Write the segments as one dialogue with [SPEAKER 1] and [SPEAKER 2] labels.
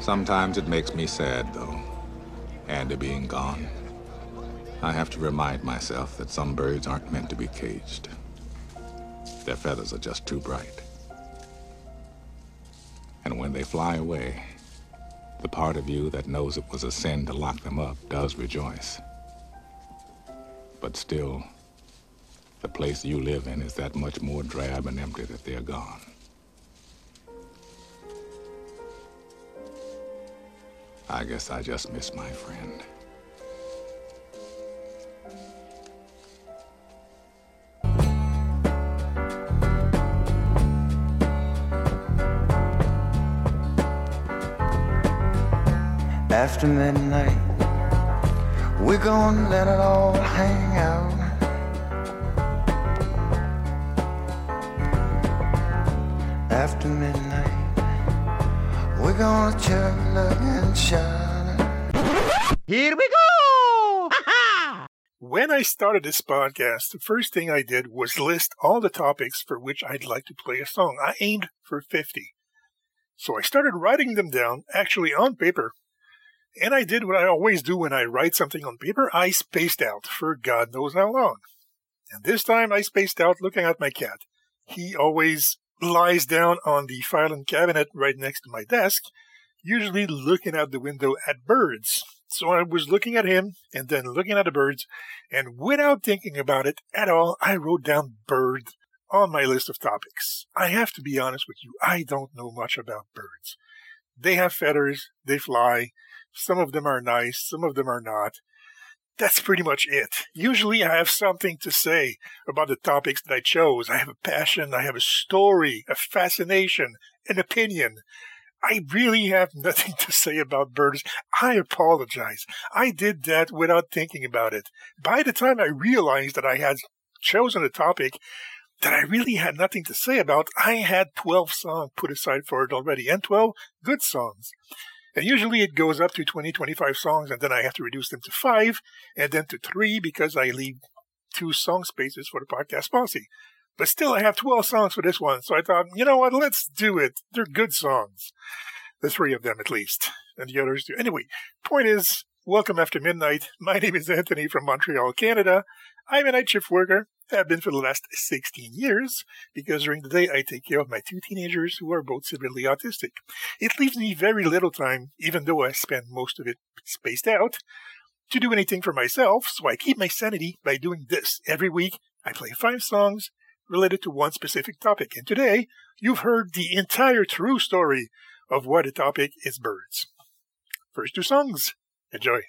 [SPEAKER 1] Sometimes it makes me sad, though, Andy being gone. I have to remind myself that some birds aren't meant to be caged. Their feathers are just too bright. And when they fly away, the part of you that knows it was a sin to lock them up does rejoice. But still, the place you live in is that much more drab and empty that they're gone. I guess I just miss my friend.
[SPEAKER 2] After midnight, we're gonna let it all hang out. After midnight, gonna chug and shine.
[SPEAKER 3] Here we go!
[SPEAKER 4] When I started this podcast, the first thing I did was list all the topics for which I'd like to play a song. I aimed for 50. So I started writing them down, actually on paper. And I did what I always do when I write something on paper. I spaced out for God knows how long. And this time I spaced out looking at my cat. He always lies down on the filing cabinet right next to my desk, usually looking out the window at birds. So I was looking at him and then looking at the birds, and without thinking about it at all, I wrote down bird on my list of topics. I have to be honest with you, I don't know much about birds. They have feathers, they fly, some of them are nice, some of them are not. That's pretty much it. Usually I have something to say about the topics that I chose. I have a passion, I have a story, a fascination, an opinion. I really have nothing to say about birds. I apologize. I did that without thinking about it. By the time I realized that I had chosen a topic that I really had nothing to say about, I had 12 songs put aside for it already, and 12 good songs. And usually it goes up to 20, 25 songs, and then I have to reduce them to five, and then to three because I leave two song spaces for the podcast posse. But still, I have 12 songs for this one, so I thought, you know what, let's do it. They're good songs. The three of them at least, and the others too. Anyway, point is, welcome after midnight. My name is Anthony from Montreal, Canada. I'm a night shift worker have been for the last 16 years, because during the day I take care of my two teenagers who are both severely autistic. It leaves me very little time, even though I spend most of it spaced out, to do anything for myself, so I keep my sanity by doing this. Every week, I play five songs related to one specific topic, and today, you've heard the entire true story of what the topic is birds. First two songs. Enjoy.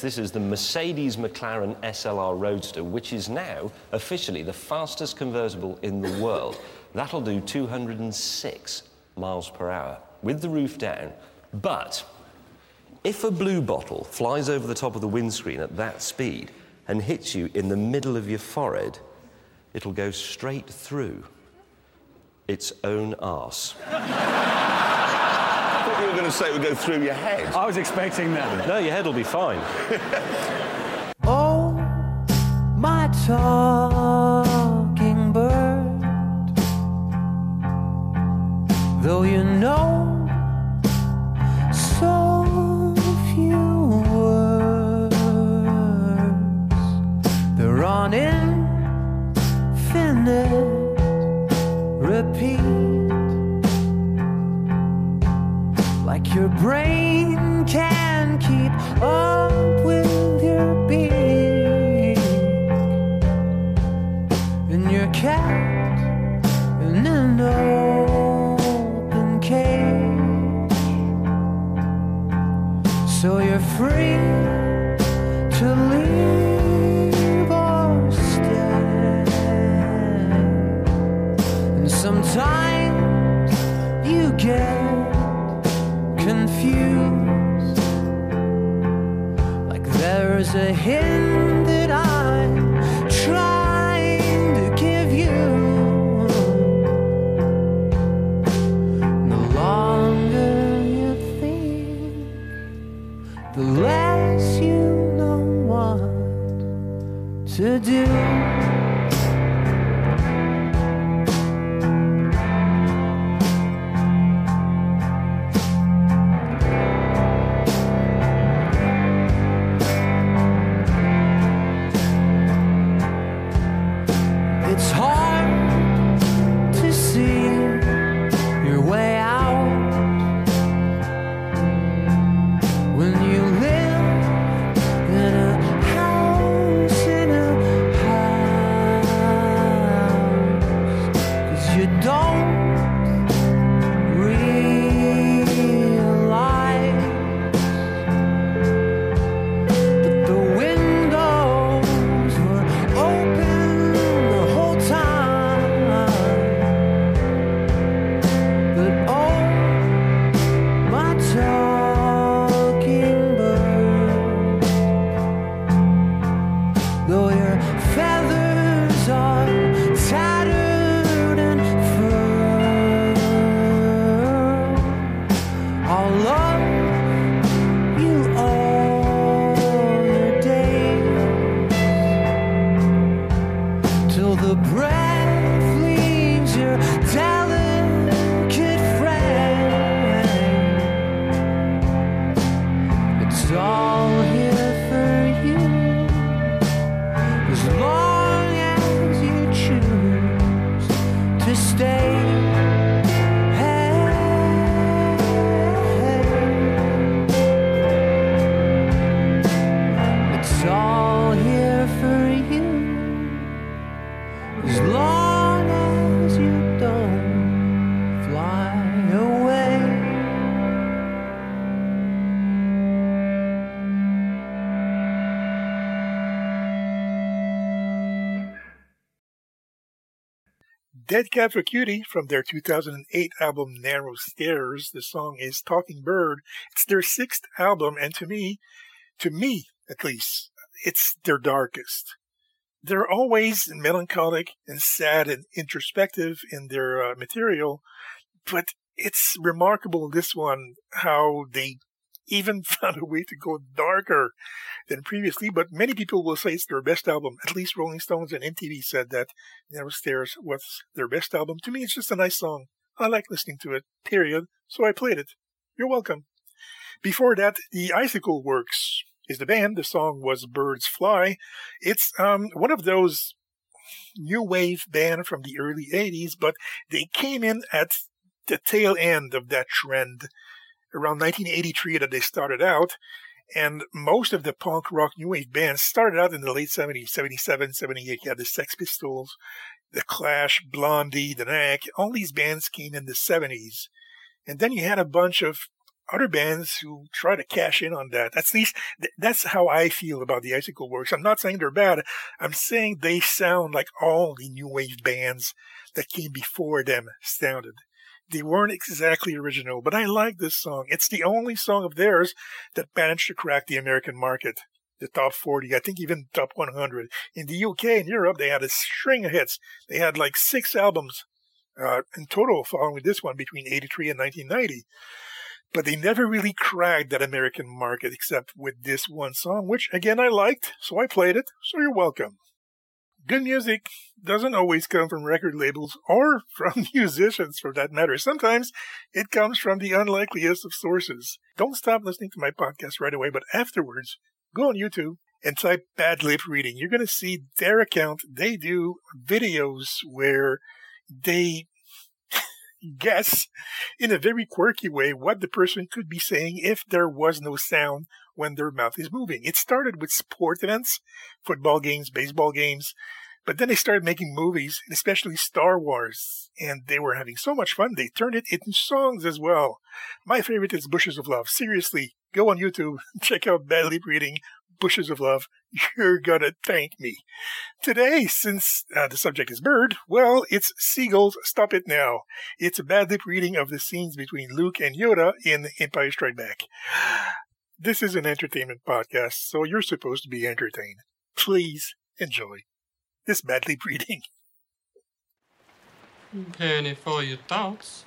[SPEAKER 5] This is the Mercedes McLaren SLR Roadster, which is now officially the fastest convertible in the world. That'll do 206 miles per hour with the roof down. But if a blue bottle flies over the top of the windscreen at that speed and hits you in the middle of your forehead, it'll go straight through its own arse.
[SPEAKER 6] I thought you were going to say it would go through your head.
[SPEAKER 7] I was expecting that.
[SPEAKER 5] No, your head will be fine.
[SPEAKER 2] Oh, my talking bird. Though you know Like your brain can keep up with your beat. And your cat in an open cage. So you're free there's a hint that I'm trying to give you. The longer you think, the less you know what to do. Death Cab for
[SPEAKER 4] Cutie from their 2008 album Narrow Stairs. The song is Talking Bird. It's their sixth album, and to me, to me at least, it's their darkest. They're always melancholic and sad and introspective in their uh, material, but it's remarkable this one how they even found a way to go darker than previously. But many people will say it's their best album. At least Rolling Stones and MTV said that Narrow Stairs was their best album. To me, it's just a nice song. I like listening to it, period. So I played it. You're welcome. Before that, the Icicle Works is the band. The song was Birds Fly. It's um, one of those new wave band from the early 80s, but they came in at the tail end of that trend around 1983 that they started out. And most of the punk rock new wave bands started out in the late 70s, 77, 78. You had the Sex Pistols, the Clash, Blondie, the Knack. All these bands came in the 70s. And then you had a bunch of other bands who try to cash in on that. At least that's how I feel about the Icicle Works. I'm not saying they're bad. I'm saying they sound like all the new wave bands that came before them sounded. They weren't exactly original, but I like this song. It's the only song of theirs that managed to crack the American market. The top 40, I think even top 100. In the UK and Europe, they had a string of hits. They had like six albums uh, in total following this one between 83 and 1990. But they never really cracked that American market except with this one song, which again I liked, so I played it, so you're welcome. Good music doesn't always come from record labels or from musicians for that matter. Sometimes it comes from the unlikeliest of sources. Don't stop listening to my podcast right away, but afterwards, go on YouTube and type bad lip reading. You're going to see their account. They do videos where they guess in a very quirky way what the person could be saying if there was no sound when their mouth is moving. It started with sport events, football games, baseball games, but then they started making movies, especially Star Wars, and they were having so much fun they turned it into songs as well. My favorite is Bushes of Love. Seriously, go on YouTube, check out Bad Lip Reading, Bushes of Love. You're gonna thank me. Today, since uh, the subject is bird, well, it's Seagulls Stop It Now. It's a bad lip reading of the scenes between Luke and Yoda in Empire Strike Back. This is an entertainment podcast, so you're supposed to be entertained. Please enjoy this bad lip reading.
[SPEAKER 7] Penny for your thoughts.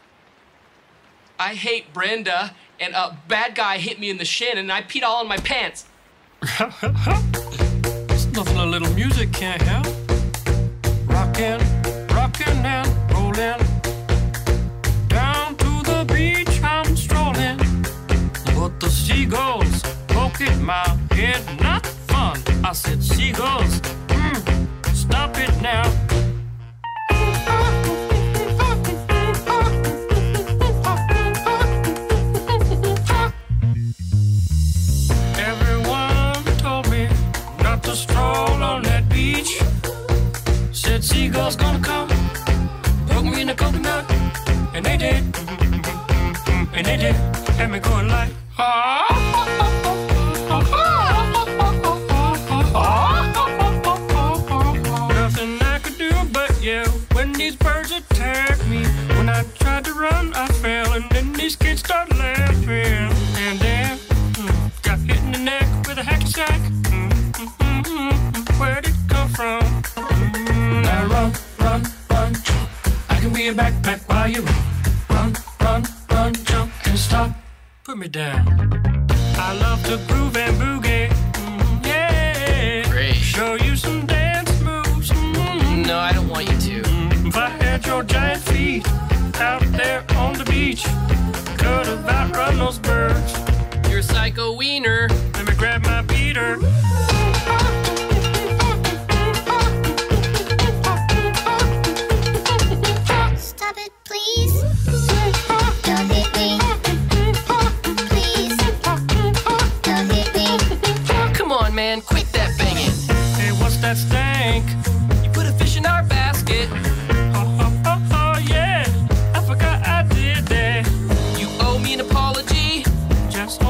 [SPEAKER 8] I hate Brenda, and a bad guy hit me in the shin, and I peed all in my pants.
[SPEAKER 7] It's nothing a little music can't help. Rockin', rockin' and rollin'. The seagulls poke at my head, not fun. I said, seagulls, mm, stop it now. Everyone told me not to stroll on that beach. Said seagulls gonna come, poke me in the coconut, and they did, and they did, had me going like. Nothing I could do but yell when these birds attacked me. When I tried to run, I fell, and then these kids started me down. I love to groove and boogie. Mm, yeah.
[SPEAKER 8] Great.
[SPEAKER 7] Show you some dance moves. Mm,
[SPEAKER 8] No, I don't want you to.
[SPEAKER 7] if I had your giant feet out there on the beach, could have outrun those birds.
[SPEAKER 8] You're a psycho wiener.
[SPEAKER 7] Let me grab my beater.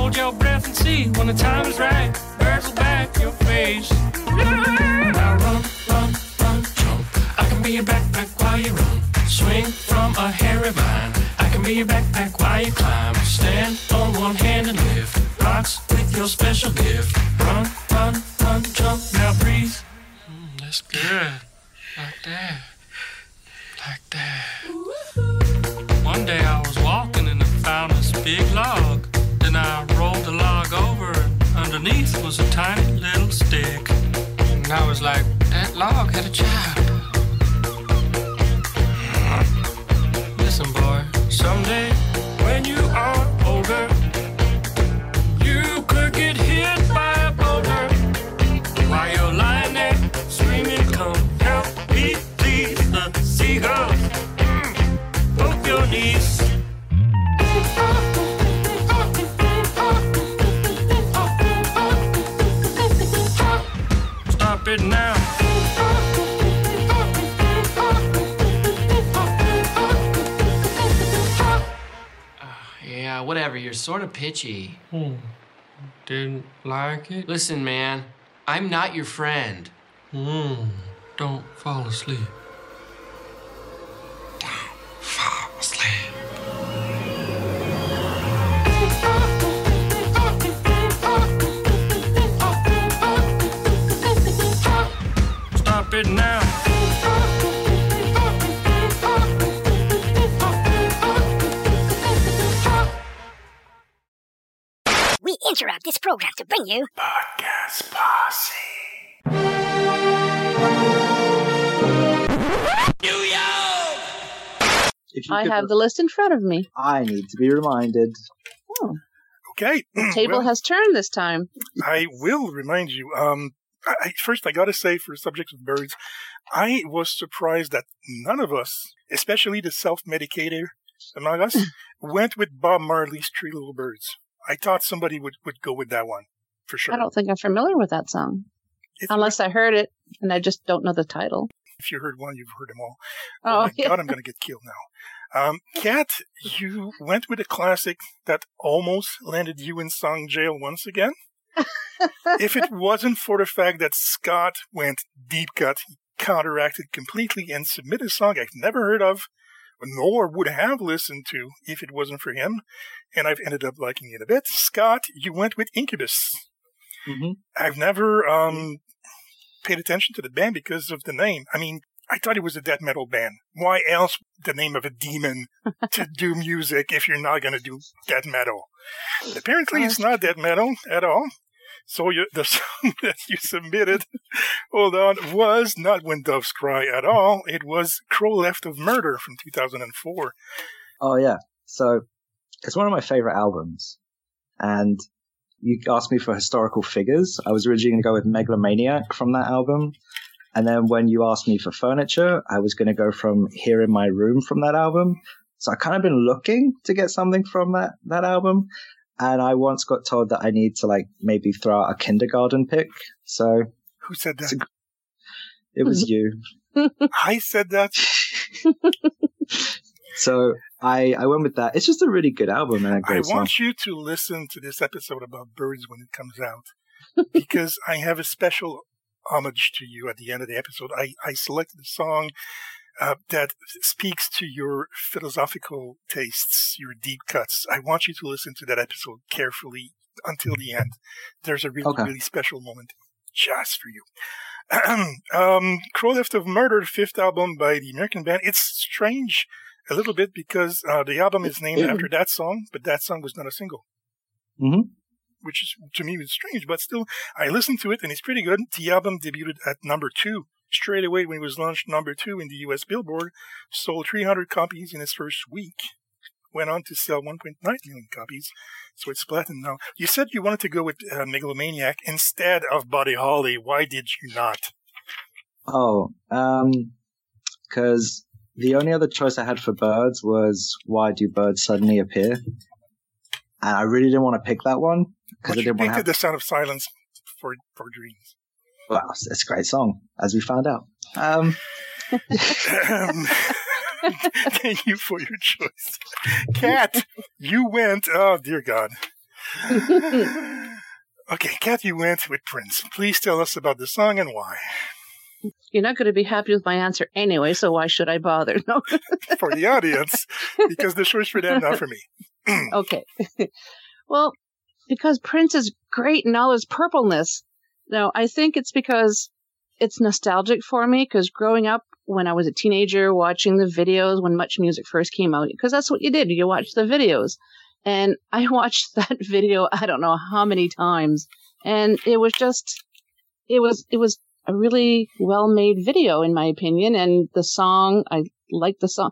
[SPEAKER 7] Hold your breath and see when the time is right. Birds will back your face. Now run, run, run, jump. I can be your backpack while you run. Swing from a hairy vine. I can be your backpack while you climb. Stand on one hand and lift rocks with your special gift. Was a tiny little stick. And I was like, that log had a child. Listen, boy, someday You're
[SPEAKER 8] sort of pitchy.
[SPEAKER 7] Hmm. Didn't like it?
[SPEAKER 8] Listen, man, I'm not your friend.
[SPEAKER 7] Hmm. Don't fall asleep. Don't fall asleep. Stop it now.
[SPEAKER 9] Interrupt this program to bring you
[SPEAKER 4] Podcast Posse.
[SPEAKER 10] If you
[SPEAKER 11] I
[SPEAKER 10] could-
[SPEAKER 11] have the list in front of me.
[SPEAKER 10] I need to be reminded.
[SPEAKER 11] Oh,
[SPEAKER 4] Okay.
[SPEAKER 11] the table
[SPEAKER 4] Well,
[SPEAKER 11] has turned this time.
[SPEAKER 4] I will remind you. Um, I, I- first, I got to say, for subjects of birds, I was surprised that none of us, especially the self-medicator among us, went with Bob Marley's Three Little Birds. I thought somebody would, would go with that one for sure.
[SPEAKER 11] I don't think I'm familiar with that song.
[SPEAKER 4] It's-
[SPEAKER 11] Unless I heard it and I just don't know the title.
[SPEAKER 4] If you heard one, you've heard them all.
[SPEAKER 11] Oh,
[SPEAKER 4] my
[SPEAKER 11] yeah.
[SPEAKER 4] God, I'm going to get killed now. Um, Kat, you went with a classic that almost landed you in song jail once again. if it wasn't for the fact that Scott went deep cut, he counteracted completely and submitted a song I've never heard of, nor would have listened to if it wasn't for him, and I've ended up liking it a bit. Scott, you went with Incubus.
[SPEAKER 10] Mm-hmm.
[SPEAKER 4] I've never um, paid attention to the band because of the name. I mean, I thought it was a death metal band. Why else the name of a demon to do music if you're not going to do death metal? Apparently, it's not death metal at all. So you, the song that you submitted, hold on, was not When Doves Cry at all. It was Crow Left of Murder from 2004.
[SPEAKER 10] Oh yeah. So it's one of my favorite albums. And you asked me for historical figures. I was originally going to go with Megalomaniac from that album. And then when you asked me for furniture, I was going to go from Here in My Room from that album. So I kind of been looking to get something from that, that album. And I once got told that I need to like maybe throw out a kindergarten pick. So
[SPEAKER 4] Who said that?
[SPEAKER 10] it was you.
[SPEAKER 4] I said that.
[SPEAKER 10] So I, I went with that. It's just a really good album and a
[SPEAKER 4] I
[SPEAKER 10] great song.
[SPEAKER 4] I want you to listen to this episode about birds when it comes out because I have a special homage to you at the end of the episode. I, I selected a song uh, that speaks to your philosophical tastes, your deep cuts. I want you to listen to that episode carefully until the end. There's a really,
[SPEAKER 10] Okay.
[SPEAKER 4] really special moment just for you. um, Crow Left of Murder, fifth album by the American band. It's strange a little bit because uh, the album is named after that song, but that song was not a single.
[SPEAKER 10] Mhm.
[SPEAKER 4] Which is to me was strange, but still, I listened to it and it's pretty good. The album debuted at number two straight away when it was launched. Number two in the U.S. Billboard, sold 300 copies in its first week. Went on to sell 1.9 million copies, so it's platinum now. You said you wanted to go with uh, Megalomaniac instead of Buddy Holly. Why did you not?
[SPEAKER 10] Oh, um, because the only other choice I had for birds was why do birds suddenly appear? And I really didn't want to pick that one because I didn't want
[SPEAKER 4] picked
[SPEAKER 10] to have.
[SPEAKER 4] the sound of silence for for dreams.
[SPEAKER 10] Well, it's, it's a great song, as we found out. Um,
[SPEAKER 4] Um, Thank you for your choice. Kat, you went, oh dear God. Okay, Kat, you went with Prince. Please tell us about the song and why.
[SPEAKER 11] You're not going to be happy with my answer anyway, so why should I bother? No.
[SPEAKER 4] For the audience, because the show's for them, not for me.
[SPEAKER 11] okay. well, because Prince is great in all his purpleness. No, I think it's because it's nostalgic for me because growing up when I was a teenager watching the videos when Much Music first came out, because that's what you did. You watched the videos. And I watched that video, I don't know how many times. And it was just, it was, it was a really well made video in my opinion. And the song, I like the song.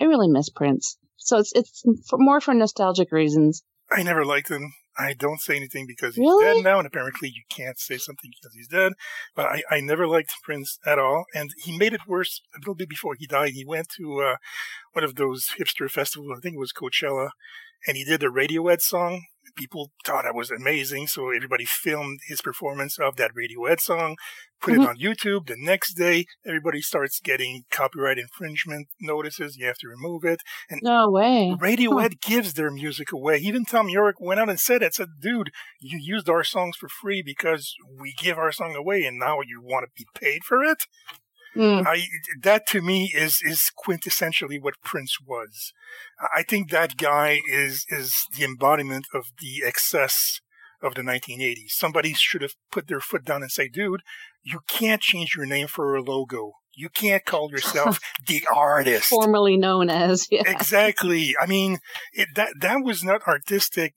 [SPEAKER 11] I really miss Prince. So it's, it's for, more for nostalgic reasons.
[SPEAKER 4] I never liked him. I don't say anything because he's
[SPEAKER 11] Really?
[SPEAKER 4] dead now, and apparently you can't say something because he's dead. But I, I never liked Prince at all, and he made it worse a little bit before he died. He went to uh, one of those hipster festivals, I think it was Coachella, and he did a Radiohead song. People thought I was amazing, so everybody filmed his performance of that Radiohead song, put
[SPEAKER 11] Mhm.
[SPEAKER 4] it on YouTube. The next day, everybody starts getting copyright infringement notices. You have to remove it. And
[SPEAKER 11] No way.
[SPEAKER 4] Radiohead gives their music away. Even Thom Yorke went out and said it. Said, "Dude, you used our songs for free because we give our song away, and now you want to be paid for it."
[SPEAKER 11] Mm.
[SPEAKER 4] I, that to me is is quintessentially what Prince was. I think that guy is is the embodiment of the excess of the 1980s. Somebody should have put their foot down and say, "Dude, you can't change your name for a logo. You can't call yourself the artist."
[SPEAKER 11] Formerly known as. Yeah.
[SPEAKER 4] Exactly. I mean, it, that that was not artistic.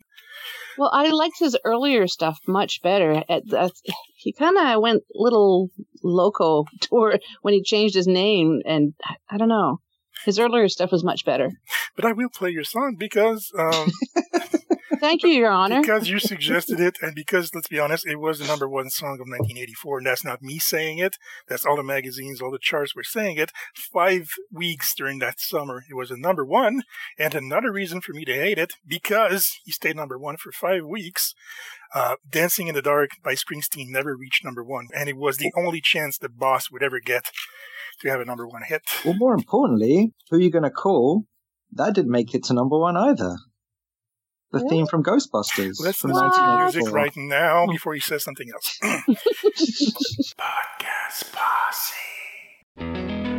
[SPEAKER 11] Well, I liked his earlier stuff much better. At that, he kind of went little loco toward when he changed his name, and I, I don't know. His earlier stuff was much better.
[SPEAKER 4] But I will play your song because um,
[SPEAKER 11] Thank you, Your Honor.
[SPEAKER 4] because you suggested it, and because let's be honest, it was the number one song of 1984, and that's not me saying it. That's all the magazines, all the charts were saying it. Five weeks during that summer, it was a number one, and another reason for me to hate it because he stayed number one for five weeks. Uh, Dancing in the Dark by Springsteen never reached number one, and it was the only chance the boss would ever get to have a number one hit.
[SPEAKER 10] Well, more importantly, who are you going to call? That didn't make it to number one either. The theme from Ghostbusters
[SPEAKER 4] Let's
[SPEAKER 10] from
[SPEAKER 4] listen to music right now hmm. before he says something else. Podcast Posse.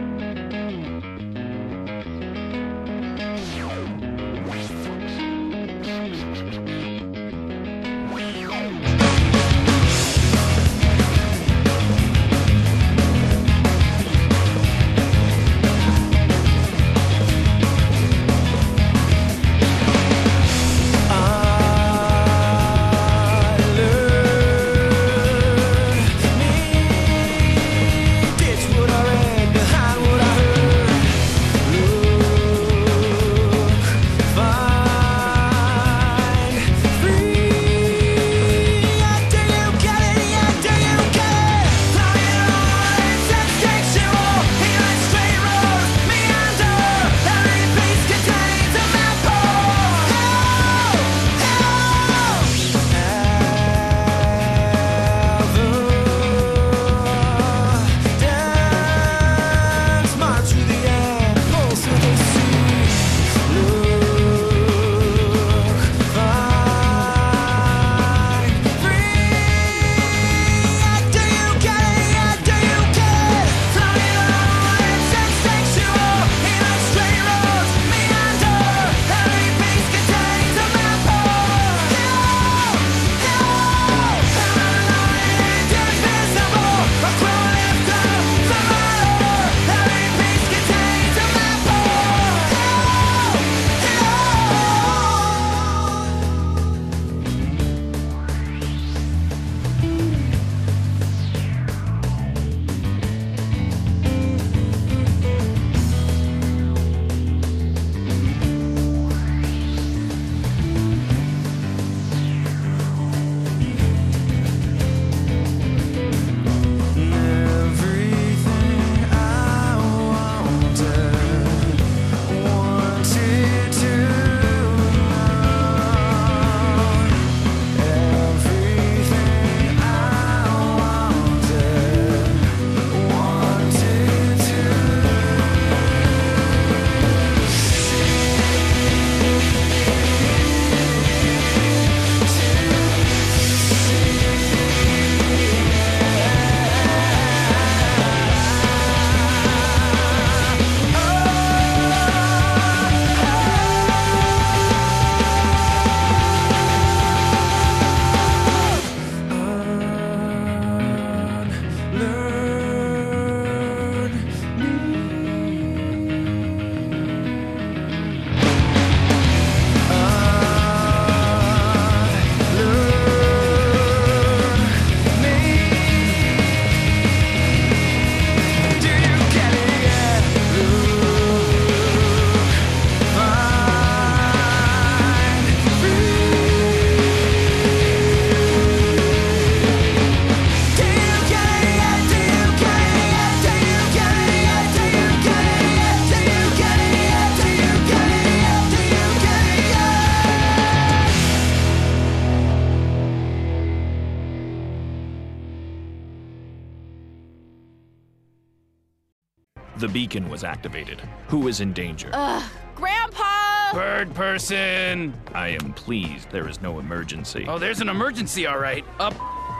[SPEAKER 12] The beacon was activated. Who is in danger?
[SPEAKER 13] Ugh, Grandpa!
[SPEAKER 12] Birdperson! I am pleased there is no emergency.
[SPEAKER 14] Oh, there's an emergency, all right. A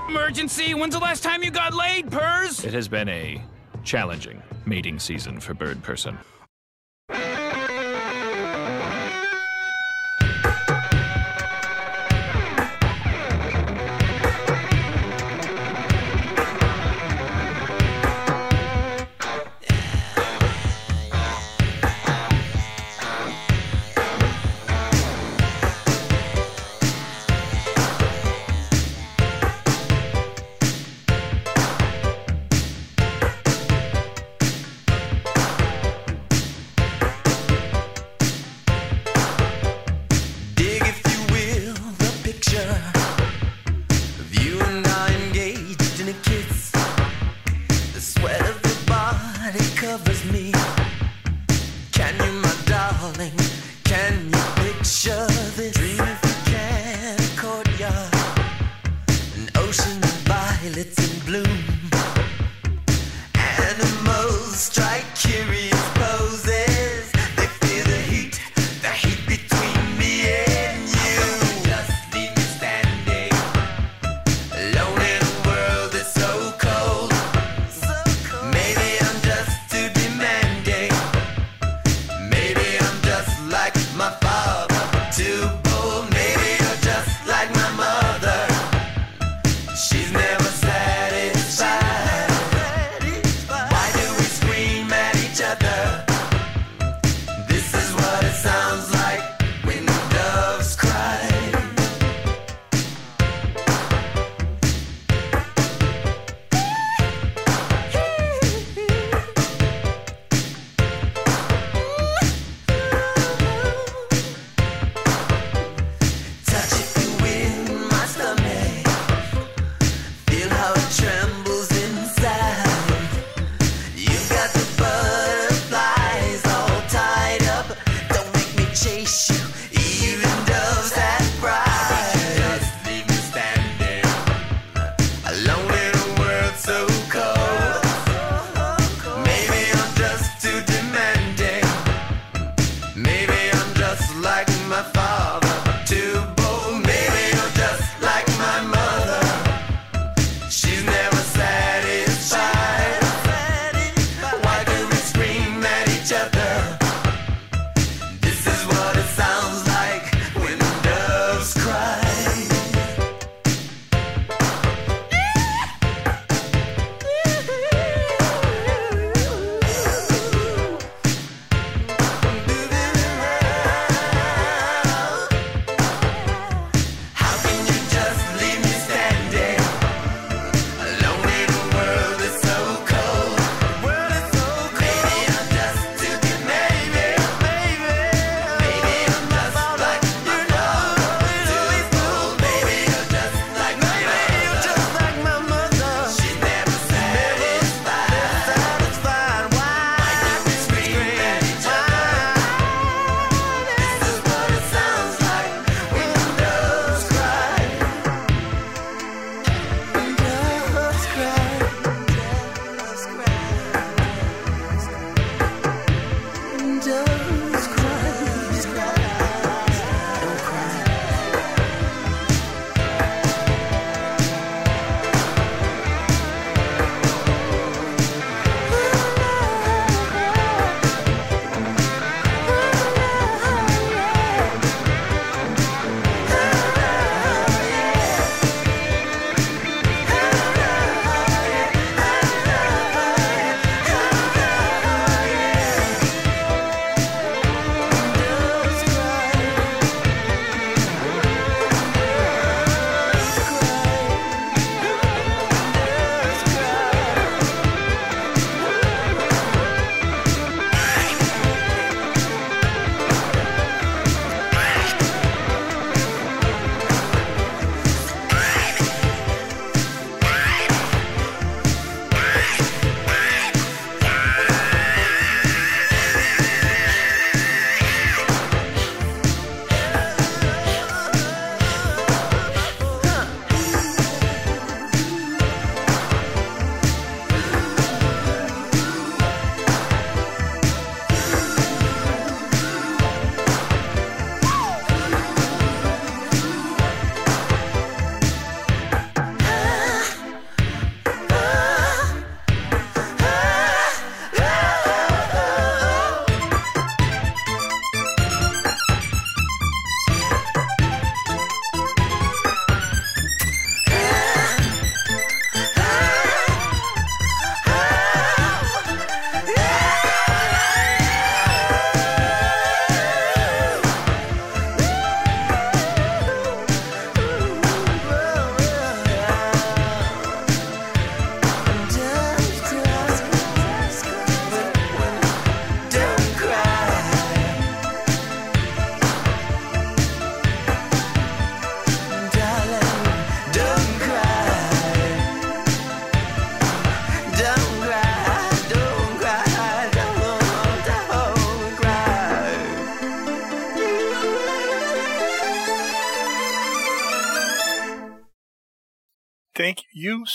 [SPEAKER 14] emergency? When's the last time you got laid, Purs?
[SPEAKER 12] It has been a challenging mating season for
[SPEAKER 15] Birdperson.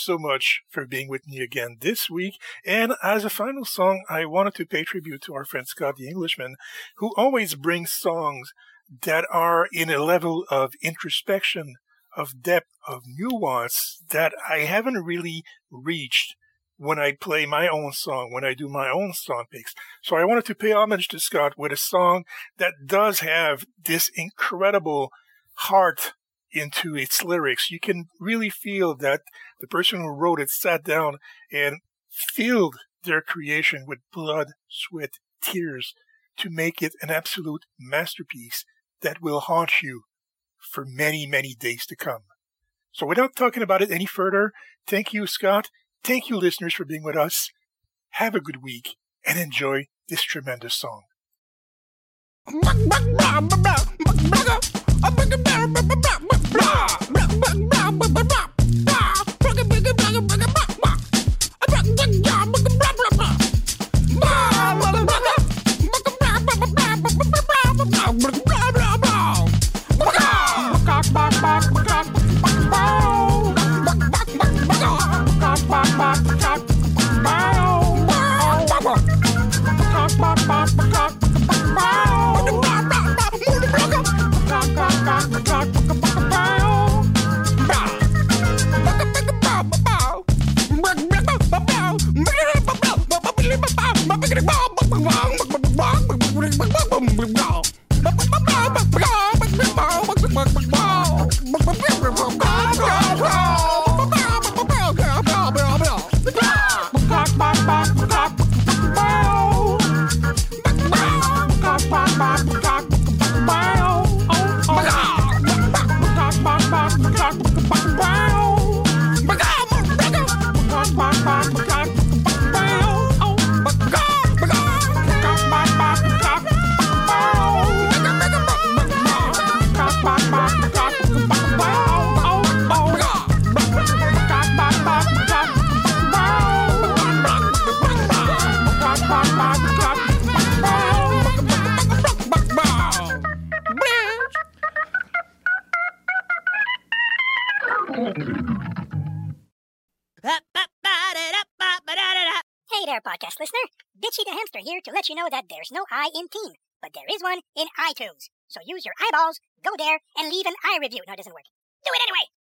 [SPEAKER 15] So
[SPEAKER 4] much for being with me again this week. And as a final song, I wanted to pay tribute to our friend Scott the Englishman, who always brings songs that are in a level of introspection, of depth, of nuance that I haven't really reached when I play my own song, when I do my own song picks. So I wanted to pay homage to Scott with a song that does have this incredible heart into its lyrics. You can really feel that the person who wrote it sat down and filled their creation with blood, sweat, tears to make it an absolute masterpiece that will haunt you for many, many days to come. So without talking about it any further, thank you, Scott. Thank you, listeners, for being with us. Have a good week and enjoy this tremendous song.
[SPEAKER 9] there's no I in team, but there is one in iTunes. So use your eyeballs, go there, and leave an i review. No, it doesn't work. Do it anyway!